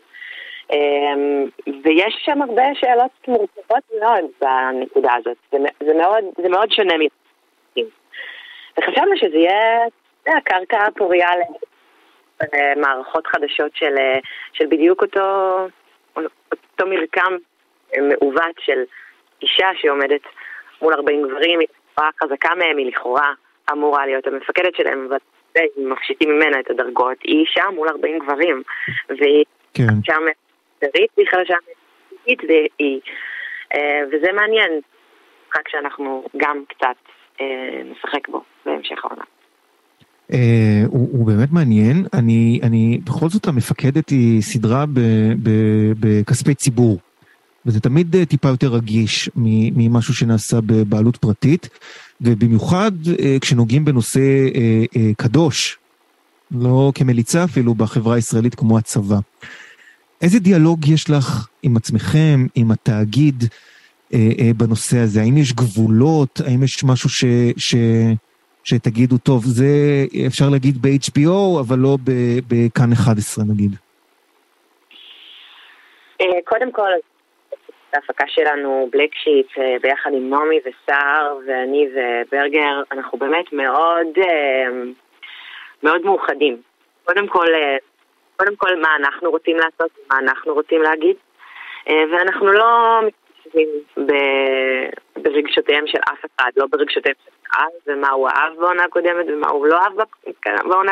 ויש שם הרבה שאלות מורכבות מאוד בנקודה הזאת, זה, זה, מאוד, זה מאוד שונה מפקדים. וחשבנו שזה יהיה הקרקע הפוריה למערכות חדשות של, של בדיוק אותו, אותו מרקם מעוות של אישה שעומדת מול 40 גברים, היא לכאורה חזקה מהם, היא לכאורה אמורה להיות המפקדת שלהם, אבל מפשיטים ממנה את הדרגות, היא אישה מול 40 גברים, והיא כן. שם מפקדית, והיא חלשה והיא... אה, וזה מעניין, רק שאנחנו גם קצת אה, נשחק בו בהמשך העונה. Uh, הוא, הוא באמת מעניין, אני, אני בכל זאת המפקדת היא סדרה בכספי ציבור. וזה תמיד אה, טיפה יותר רגיש ממשהו שנעשה בבעלות פרטית, ובמיוחד אה, כשנוגעים בנושא אה, קדוש, לא כמליצה אפילו בחברה הישראלית כמו הצבא. איזה דיאלוג יש לך עם עצמכם, עם התאגיד, בנושא הזה? האם יש גבולות? האם יש משהו ש, ש, שתגידו, טוב, זה אפשר להגיד ב-HBO, אבל לא בכאן 11 נגיד? קודם כל, ההפקה שלנו, בלק שיט, אה, ביחד עם נעמי וסער ואני וברגר, אנחנו באמת מאוד, אה, מאוד מאוחדים. קודם כל, אה, קודם כל מה אנחנו רוצים לעשות, מה אנחנו רוצים להגיד, ואנחנו לא ברגשותיהם של אף אחד, לא ברגשותיהם של קהל, ומה הוא אהב בעונה הקודמת ומה הוא לא אהב בעונה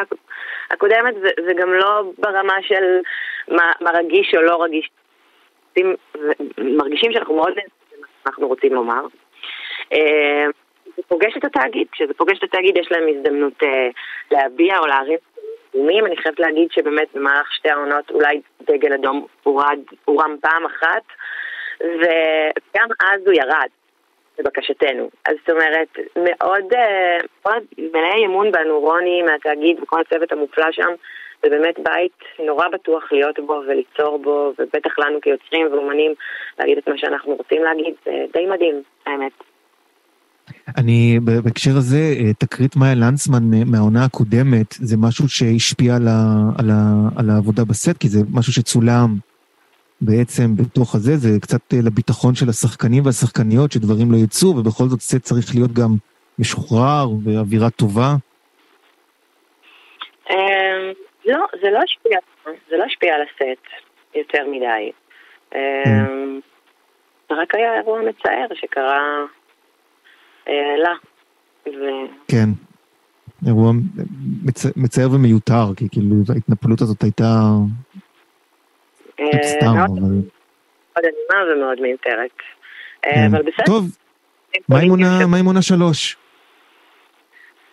הקודמת, זה גם לא ברמה של מה, מה רגיש או לא רגיש. מרגישים שאנחנו מאוד נהנים אנחנו רוצים לומר. אה, זה פוגש את התאגיד, כשזה פוגש את התאגיד יש להם הזדמנות אה, להביע או להרים אדומים. אני חייבת להגיד שבאמת במהלך שתי העונות אולי דגל אדום הורד, הורם פעם אחת, וגם אז הוא ירד. לבקשתנו. אז זאת אומרת, מאוד, אה, מאוד מלאי אמון בנו, רוני מהתאגיד וכל הצוות המופלא שם, זה באמת בית נורא בטוח להיות בו וליצור בו, ובטח לנו כיוצרים ואומנים להגיד את מה שאנחנו רוצים להגיד, זה די מדהים, האמת. אני בהקשר הזה, אה, תקרית מאיה לנצמן מהעונה הקודמת, זה משהו שהשפיע על, ה, על, ה, על העבודה בסט, כי זה משהו שצולם בעצם בתוך הזה, זה קצת אה, לביטחון של השחקנים והשחקניות, שדברים לא יצאו, ובכל זאת סט צריך להיות גם משוחרר ואווירה טובה. אמ, לא, זה לא השפיע, זה לא השפיע על הסט יותר מדי. אמ, זה רק היה אירוע מצער שקרה אה, לה. כן. אירוע מצער ומיותר, כי כאילו ההתנפלות הזאת הייתה אה, סתם, אבל... מאוד אנימה ומאוד מיותרת. אה, כן. אבל בסדר. טוב, מה עם עונה שלוש?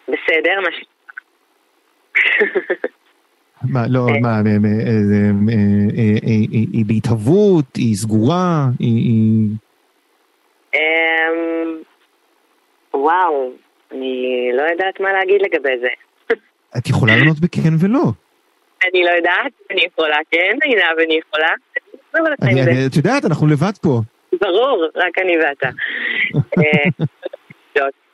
בסדר, מה ש... מה, לא, אה. מה, היא בהתהוות, היא סגורה, היא... וואו, אני לא יודעת מה להגיד לגבי זה. את יכולה לענות בכן ולא. אני לא יודעת, אני יכולה כן, עינב, אני יכולה. את יודעת, אנחנו לבד פה. ברור, רק אני ואתה. אה,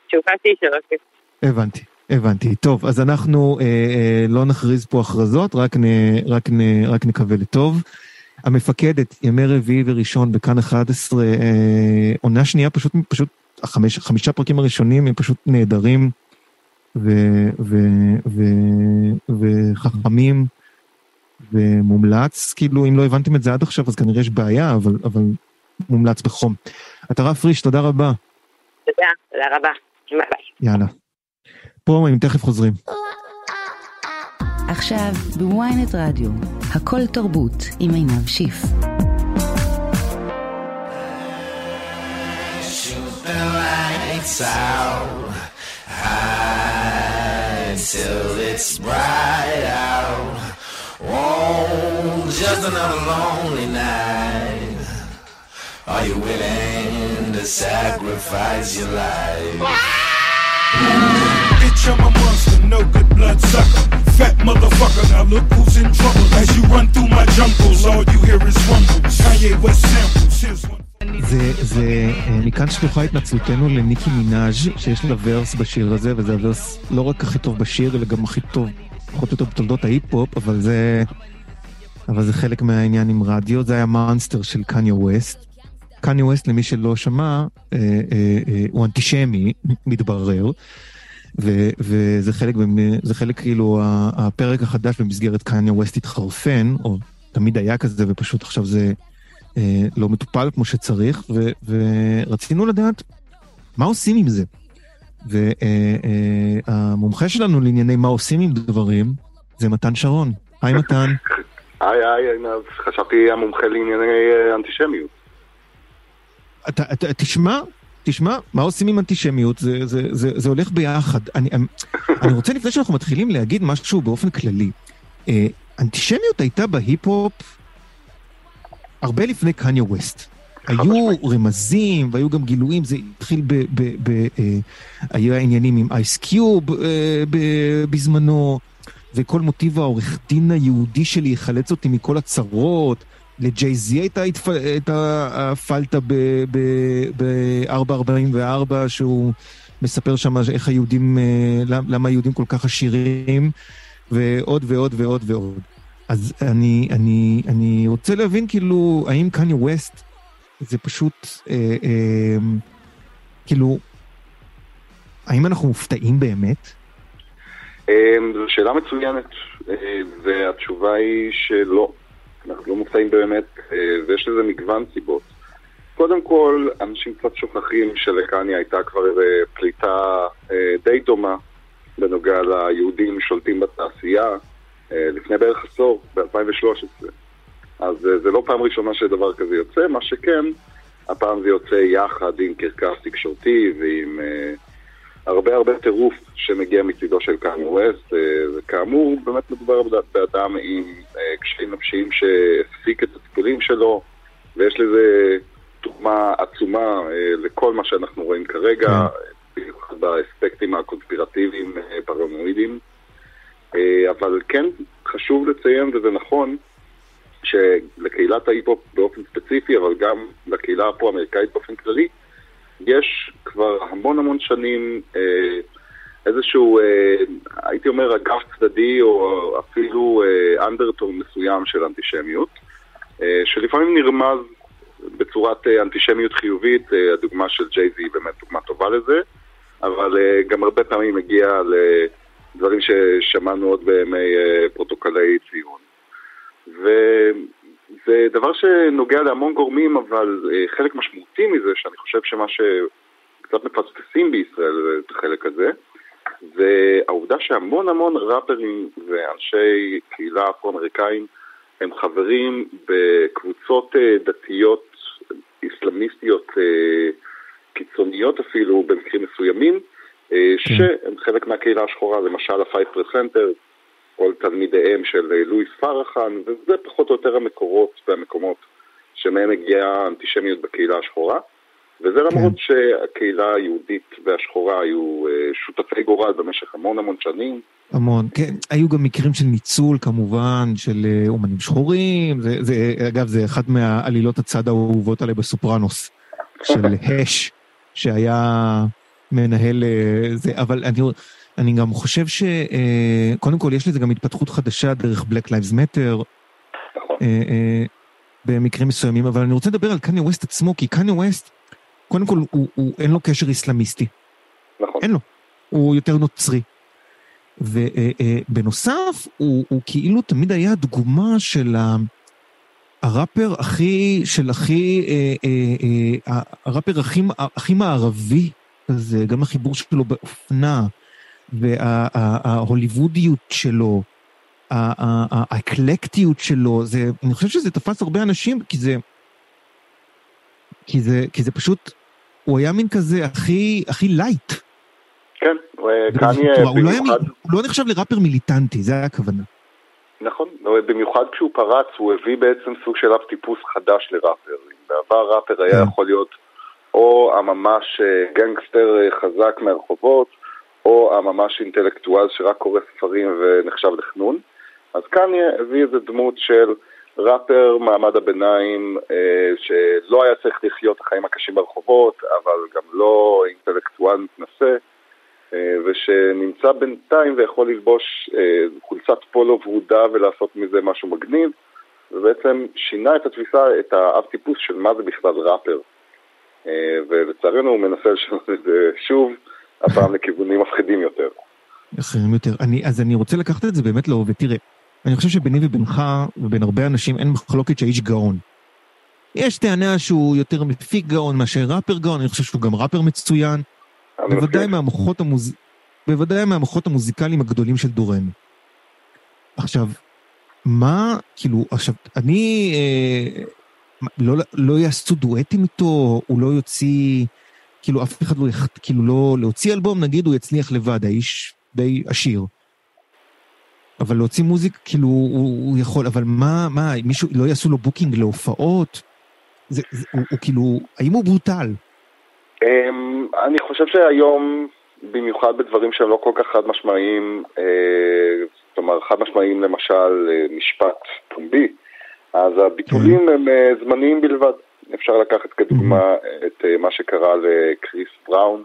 תשוקתי שלוש. הבנתי. הבנתי. טוב, אז אנחנו אה, אה, לא נכריז פה הכרזות, רק, נ, רק, נ, רק נקווה לטוב. המפקדת, ימי רביעי וראשון בכאן 11, אה, עונה שנייה, פשוט, פשוט החמש, חמישה פרקים הראשונים הם פשוט נהדרים ו, ו, ו, וחכמים. ומומלץ, כאילו אם לא הבנתם את זה עד עכשיו אז כנראה יש בעיה, אבל, אבל מומלץ בחום. עטרה פריש, תודה רבה. תודה, תודה רבה. ביי. יאללה. פה הם תכף חוזרים. עכשיו בוויינט רדיו, הכל תרבות עם עינב שיף. Till it's bright out Oh, just another lonely night. Are you willing to sacrifice your life? Bitch, I'm a monster, no good blood sucker. Fat motherfucker, now look who's in trouble. As you run through my jungles, all you hear is rumbles. Kanye West samples, here's one. זה, זה, מכאן שלוחה התנצלותנו לניקי מנאז' שיש לה ורס בשיר הזה, וזה הוורס לא רק הכי טוב בשיר, אלא גם הכי טוב פחות או יותר בתולדות ההיפ-הופ, אבל זה... אבל זה חלק מהעניין עם רדיו, זה היה Monster של קניה ווסט. קניה ווסט, למי שלא שמע, אה, אה, אה, הוא אנטישמי, מתברר. ו, וזה חלק, זה חלק כאילו, הפרק החדש במסגרת קניה ווסט התחרפן, או תמיד היה כזה, ופשוט עכשיו זה אה, לא מטופל כמו שצריך, ו, ורצינו לדעת מה עושים עם זה. והמומחה שלנו לענייני מה עושים עם דברים, זה מתן שרון. היי מתן. היי היי, חשבתי המומחה לענייני אה, אנטישמיות. אתה, אתה, תשמע, תשמע, מה עושים עם אנטישמיות? זה, זה, זה, זה הולך ביחד. אני, אני רוצה לפני שאנחנו מתחילים להגיד משהו באופן כללי. אה, אנטישמיות הייתה בהיפ-הופ הרבה לפני קניה ווסט. היו רמזים והיו גם גילויים, זה התחיל ב... ב, ב אה, היו העניינים עם אייס קיוב אה, בזמנו, וכל מוטיב העורך דין היהודי שלי יחלץ אותי מכל הצרות. לג'יי זי הייתה הפלטה ב-444, שהוא מספר שם איך היהודים, אה, למה היהודים כל כך עשירים, ועוד ועוד ועוד ועוד. אז אני, אני, אני רוצה להבין כאילו, האם קניה ווסט זה פשוט, אה, אה, כאילו, האם אנחנו מופתעים באמת? אה, זו שאלה מצוינת, אה, והתשובה היא שלא. אנחנו לא מופתעים באמת, אה, ויש לזה מגוון סיבות. קודם כל, אנשים קצת שוכחים שלקניה הייתה כבר איזה פליטה די דומה בנוגע ליהודים שולטים בתעשייה לפני בערך עשור, ב-2013. אז אה, זה לא פעם ראשונה שדבר כזה יוצא, מה שכן, הפעם זה יוצא יחד עם קרקס תקשורתי ועם אה, הרבה הרבה טירוף שמגיע מצידו של קניה ווסט. אה, וכאמור, באמת מדובר באדם עם אה, קשיים נפשיים שהפסיק את הטיפולים שלו, ויש לזה תרומה עצומה אה, לכל מה שאנחנו רואים כרגע, כן. במיוחד באספקטים הקונספירטיביים אה, פרנואידיים. אה, אבל כן, חשוב לציין, וזה נכון, שלקהילת ההיפ-הופ באופן ספציפי, אבל גם לקהילה הפרו-אמריקאית באופן כללי, יש כבר המון המון שנים אה, איזשהו, אה, הייתי אומר, אגף צדדי או אפילו אנדרטון מסוים של אנטישמיות, שלפעמים נרמז בצורת אנטישמיות חיובית, הדוגמה של ג'יי-זי היא באמת דוגמה טובה לזה, אבל גם הרבה פעמים מגיע לדברים ששמענו עוד בימי אה, פרוטוקולי ציון. וזה דבר שנוגע להמון גורמים, אבל אה, חלק משמעותי מזה, שאני חושב שמה שקצת מפספסים בישראל זה את החלק הזה, זה העובדה שהמון המון ראפרים ואנשי קהילה אפרו-אמריקאים הם חברים בקבוצות אה, דתיות איסלאמיסטיות אה, קיצוניות אפילו במקרים מסוימים, אה, שהם חלק מהקהילה השחורה, למשל ה-5 Percenter, או תלמידיהם של אה, לואיס פרחן, וזה פחות או יותר המקורות והמקומות שמהם הגיעה האנטישמיות בקהילה השחורה. וזה למרות שהקהילה היהודית והשחורה היו אה, שותפי גורל במשך המון המון שנים. המון, כן. היו גם מקרים של ניצול כמובן, של אומנים שחורים, זה, זה, אגב, זה אחת מהעלילות הצד האהובות עליי בסופרנוס, של הש, שהיה מנהל אה, זה, אבל אני, אני גם חושב שקודם כל יש לזה גם התפתחות חדשה דרך Black Lives Matter, נכון. אה, אה, במקרים מסוימים, אבל אני רוצה לדבר על קניה ווסט עצמו, כי קניה ווסט, קודם כל הוא, הוא, אין לו קשר איסלאמיסטי, נכון. אין לו, הוא יותר נוצרי. ובנוסף, הוא, הוא כאילו תמיד היה דוגמה של ה... הראפר הכי, של הכי, אה, אה, אה, הראפר הכי, הכי מערבי כזה, גם החיבור שלו באופנה, וההוליוודיות שלו, ה- ה- ה- האקלקטיות שלו, זה, אני חושב שזה תפס הרבה אנשים, כי זה, כי זה, כי זה פשוט, הוא היה מין כזה הכי, הכי light. כן, קניה צורה. הוא לא היה במיוחד, הוא לא נחשב לראפר מיליטנטי, זה היה הכוונה. נכון, במיוחד כשהוא פרץ, הוא הביא בעצם סוג של אב טיפוס חדש לראפר. בעבר ראפר היה כן. יכול להיות או הממש אה, גנגסטר אה, חזק מהרחובות, או הממש אינטלקטואל שרק קורא ספרים ונחשב לחנון. אז קניה הביא איזה דמות של ראפר מעמד הביניים אה, שלא היה צריך לחיות את החיים הקשים ברחובות, אבל גם לא אינטלקטואל מתנשא, ושנמצא בינתיים ויכול ללבוש חולצת פולו ורודה ולעשות מזה משהו מגניב, ובעצם שינה את התפיסה, את האב טיפוס של מה זה בכלל ראפר. אה, ולצערנו הוא מנסה לשנות את זה שוב, הפעם לכיוונים מפחידים יותר. אחרים יותר. אני, אז אני רוצה לקחת את זה באמת לאור, ותראה, אני חושב שביני ובינך ובין הרבה אנשים אין מחלוקת שהאיש גאון. יש טענה שהוא יותר מפיק גאון מאשר ראפר גאון, אני חושב שהוא גם ראפר מצוין. בוודאי. מהמוחות, המוז... בוודאי מהמוחות המוזיקליים הגדולים של דורנו. עכשיו, מה, כאילו, עכשיו, אני, אה, לא, לא יעשו דואטים איתו, הוא לא יוציא, כאילו, אף אחד לא. כאילו, לא, להוציא אלבום, נגיד, הוא יצליח לבד, האיש די עשיר. אבל להוציא מוזיק, כאילו, הוא, הוא יכול, אבל מה, מה, מישהו, לא יעשו לו booking להופעות? זה, זה, הוא, הוא כאילו, האם הוא ברוטל? אמ, אני חושב שהיום, במיוחד בדברים שהם לא כל כך חד משמעיים, אה, זאת אומרת חד משמעיים למשל אה, משפט פומבי, אז הביטולים הם אה, זמניים בלבד. אפשר לקחת כדוגמה את אה, מה שקרה לקריס בראון,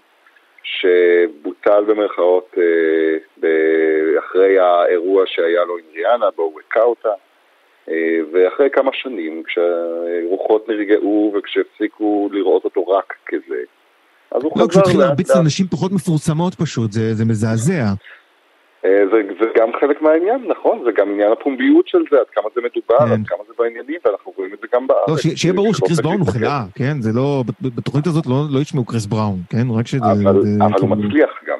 שבוטל במרכאות אה, אחרי האירוע שהיה לו עם ריאנה, בו הוא הכה אותה. ואחרי כמה שנים, כשהרוחות נרגעו וכשהפסיקו לראות אותו רק כזה, אז הוא לא, חזר התחיל לאט להרביץ. לנשים פחות מפורסמות פשוט, זה, זה מזעזע. אה, זה, זה גם חלק מהעניין, נכון, זה גם עניין הפומביות של זה, עד כמה זה מדובר, כן. עד כמה זה בעניינים, ואנחנו רואים את זה גם בארץ. לא, ש- שיהיה ברור שקריס צריך בראון הוא. חלאה, כן? זה לא, בת- בתוכנית הזאת לא לא ישמעו קריס בראון, כן? רק שזה... אבל, זה אבל הוא כאילו- מצליח גם.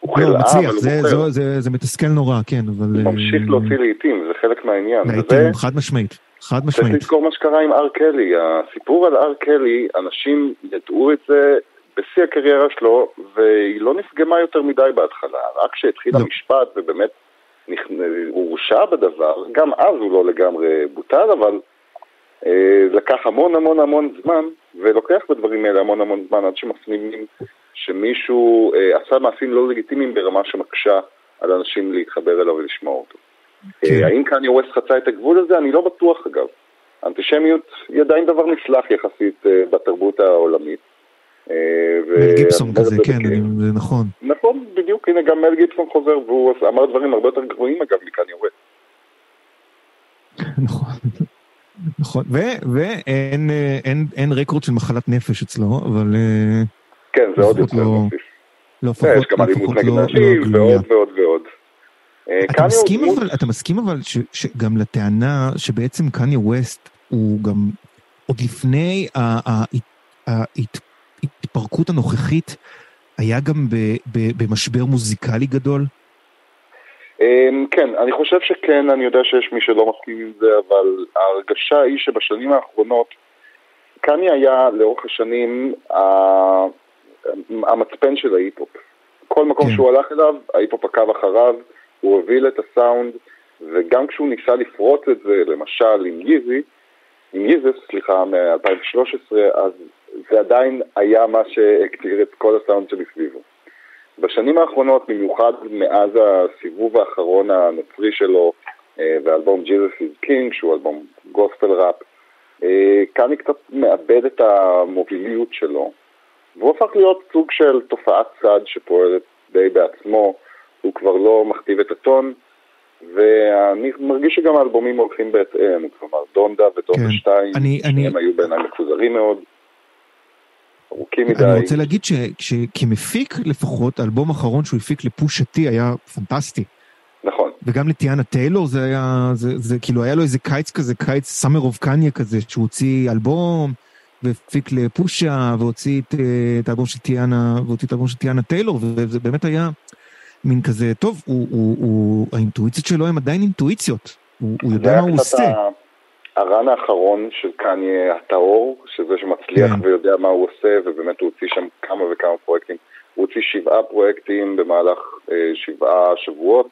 הוא לא, הוא חלאה, מצליח, אבל זה- הוא בוחר. זו- זה זה מתסכל נורא, כן, אבל... הוא ממשיך אה, להוציא לעיתים, זה חלק מהעניין. לעיתים, חד משמעית, חד צריך משמעית. לזכור מה שקרה עם אר קלי. הסיפור על אר קלי, אנשים ידעו את זה בשיא הקריירה שלו, והיא לא נפגמה יותר מדי בהתחלה. רק כשהתחיל לא. המשפט ובאמת הוא הורשע בדבר, גם אז הוא לא לגמרי בוטל, אבל אה, לקח המון המון המון זמן, ולוקח בדברים האלה המון המון זמן עד שמפנימים שמישהו אה, עשה מעשים לא לגיטימיים ברמה שמקשה על אנשים להתחבר אליו ולשמוע אותו. כן. אה, האם קניה ווסט חצה את הגבול הזה? אני לא בטוח אגב. אנטישמיות היא עדיין דבר נסלח יחסית אה, בתרבות העולמית. אה, מל גיבסון כזה, זה כן, זה נכון. נכון, בדיוק, הנה גם מל גיבסון חוזר, והוא אמר דברים הרבה יותר גבוהים אגב מקניה ווסט. נכון. נכון, ואין אה, רקורד של מחלת נפש אצלו, אבל אה, כן, זה עוד לפחות יותר לא- מוסיף. לא אה, יש לפחות גם אלימות לפחות נגד לא לא נשים, גלויה. ועוד ועוד ועוד. אתה מסכים אבל, אתה מסכים אבל שגם לטענה שבעצם קניה ווסט הוא גם עוד לפני ההתפרקות הנוכחית היה גם ב, ב, במשבר מוזיקלי גדול? אמ, כן, אני חושב שכן, אני יודע שיש מי שלא מסכים עם זה, אבל ההרגשה היא שבשנים האחרונות קניה היה לאורך השנים המצפן של ההיפ-הופ. כל מקום כן. שהוא הלך אליו, ההיפ-הופ עקב אחריו, הוא הוביל את הסאונד, וגם כשהוא ניסה לפרוץ את זה, למשל עם Yeezy, עם Yeezus, סליחה, מ-2013, אז זה עדיין היה מה שהגדיר את כל הסאונד שמסביבו. בשנים האחרונות, במיוחד מאז הסיבוב האחרון הנוצרי שלו, ואלבום Jesus is King, שהוא אלבום גוספל ראפ, אה, קאני קצת מאבד את המוביליות שלו, והוא הפך להיות סוג של תופעת צד שפועלת די בעצמו, הוא כבר לא מכתיב את הטון, ואני מרגיש שגם האלבומים הולכים בהתאם, כלומר דונדה ודונדה כן. 2, אני- אני- שניהם היו בעיניי מפוזרים מאוד, ארוכים מדי. אני רוצה להגיד שכמפיק לפחות, האלבום האחרון שהוא הפיק לפוש עתי היה פנטסטי. נכון. וגם לטיאנה טיילור זה היה, זה, זה כאילו היה לו איזה קיץ כזה, קיץ סאמר אוף קניה כזה, שהוא הוציא אלבום, והפיק לפושה, והוציא את, אה, את האלבום של טיאנה, והוציא את האלבום של טיאנה טיילור, וזה באמת היה מין כזה, טוב, הוא, הוא, הוא, האינטואיציות שלו הם עדיין אינטואיציות, הוא, הוא יודע מה הוא עושה. ה- הרן האחרון של קניה הטהור, שזה שמצליח כן. ויודע מה הוא עושה, ובאמת הוא הוציא שם כמה וכמה פרויקטים. הוא הוציא שבעה פרויקטים במהלך אה, שבעה שבועות,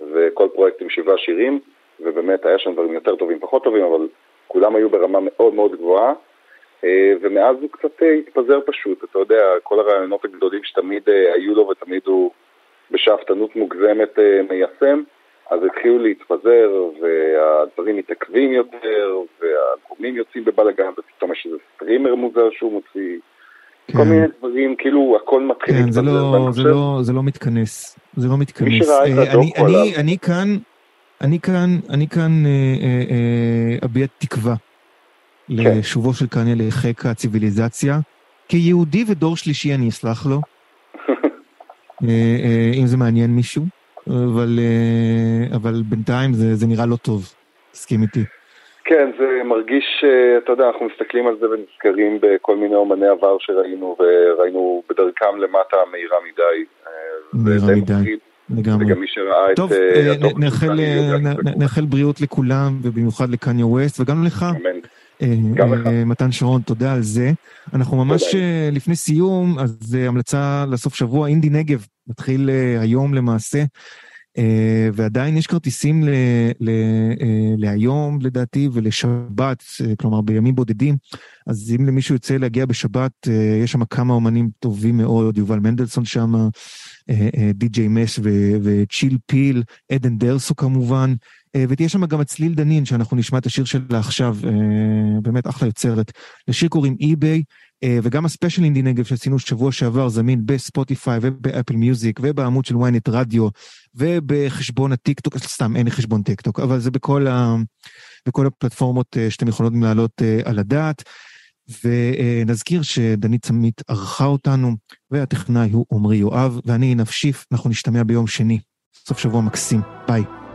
וכל פרויקט עם שבעה שירים, ובאמת היה שם דברים יותר טובים, פחות טובים, אבל כולם היו ברמה מאוד מאוד גבוהה. אה, ומאז הוא קצת אה, התפזר פשוט, אתה יודע, כל הרעיונות הגדולים שתמיד אה, היו לו ותמיד הוא בשאפתנות מוגזמת אה, מיישם, אז התחילו להתפזר, והדברים מתעכבים יותר, והאלבומים יוצאים בבלאגן, ופתאום יש איזה streamer מוזר שהוא מוציא, כל כן. מיני דברים, כאילו הכל מתחיל כן, זה להתפזר, לא, זה חושב- לא, זה לא מתכנס, זה לא מתכנס. שראה את אה, הדוקו אני, אני, עליו. אני כאן, אני כאן, אני כאן אה, אה, אה, אביע תקווה כן. לשובו של קניה לחיק הציוויליזציה. כיהודי ודור שלישי אני אסלח לו, אם זה מעניין מישהו, אבל, אה, אבל בינתיים זה, זה נראה לא טוב, תסכים איתי. כן, זה מרגיש, אה, אתה יודע, אנחנו מסתכלים על זה ונזכרים בכל מיני אומני עבר שראינו, וראינו בדרכם למטה מהירה מדי. אה, מהירה די מדי. לגמרי. וגם מי שראה את טוב, נ- קורה. נאחל בריאות לכולם, ובמיוחד לקניה ווסט, וגם לך. אמן. אה. אה, מתן שרון, תודה על זה. אנחנו ממש. אה, לפני סיום, אז המלצה לסוף שבוע, אינדי נגב, מתחיל היום למעשה, ועדיין יש כרטיסים ל, ל, אה, להיום לדעתי ולשבת, אה, כלומר בימים בודדים, אז אם למישהו יוצא להגיע בשבת, אה, יש שם כמה אומנים טובים מאוד, יובל מנדלסון שם, אה, אה, די.ג'יי מס וצ'יל פיל, עדן דרסו כמובן, אה, ותהיה שם גם את צליל דנין, שאנחנו נשמע את השיר שלה עכשיו, אה, באמת אחלה יוצרת. לשיר קוראים אי-ביי, אה, וגם הספיישל אינדי נגב שעשינו שבוע שעבר זמין בספוטיפיי ובאפל מיוזיק ובעמוד של ynet רדיו ובחשבון הטיק טוק, סתם אין לי חשבון טיק טוק, אבל זה בכל, ה, בכל הפלטפורמות אה, שאתם יכולים להעלות אה, על הדעת. ונזכיר שדנית סמית ערכה אותנו, והטכנאי הוא עמרי יואב, ואני נפשיף, אנחנו נשתמע ביום שני. סוף שבוע מקסים, ביי.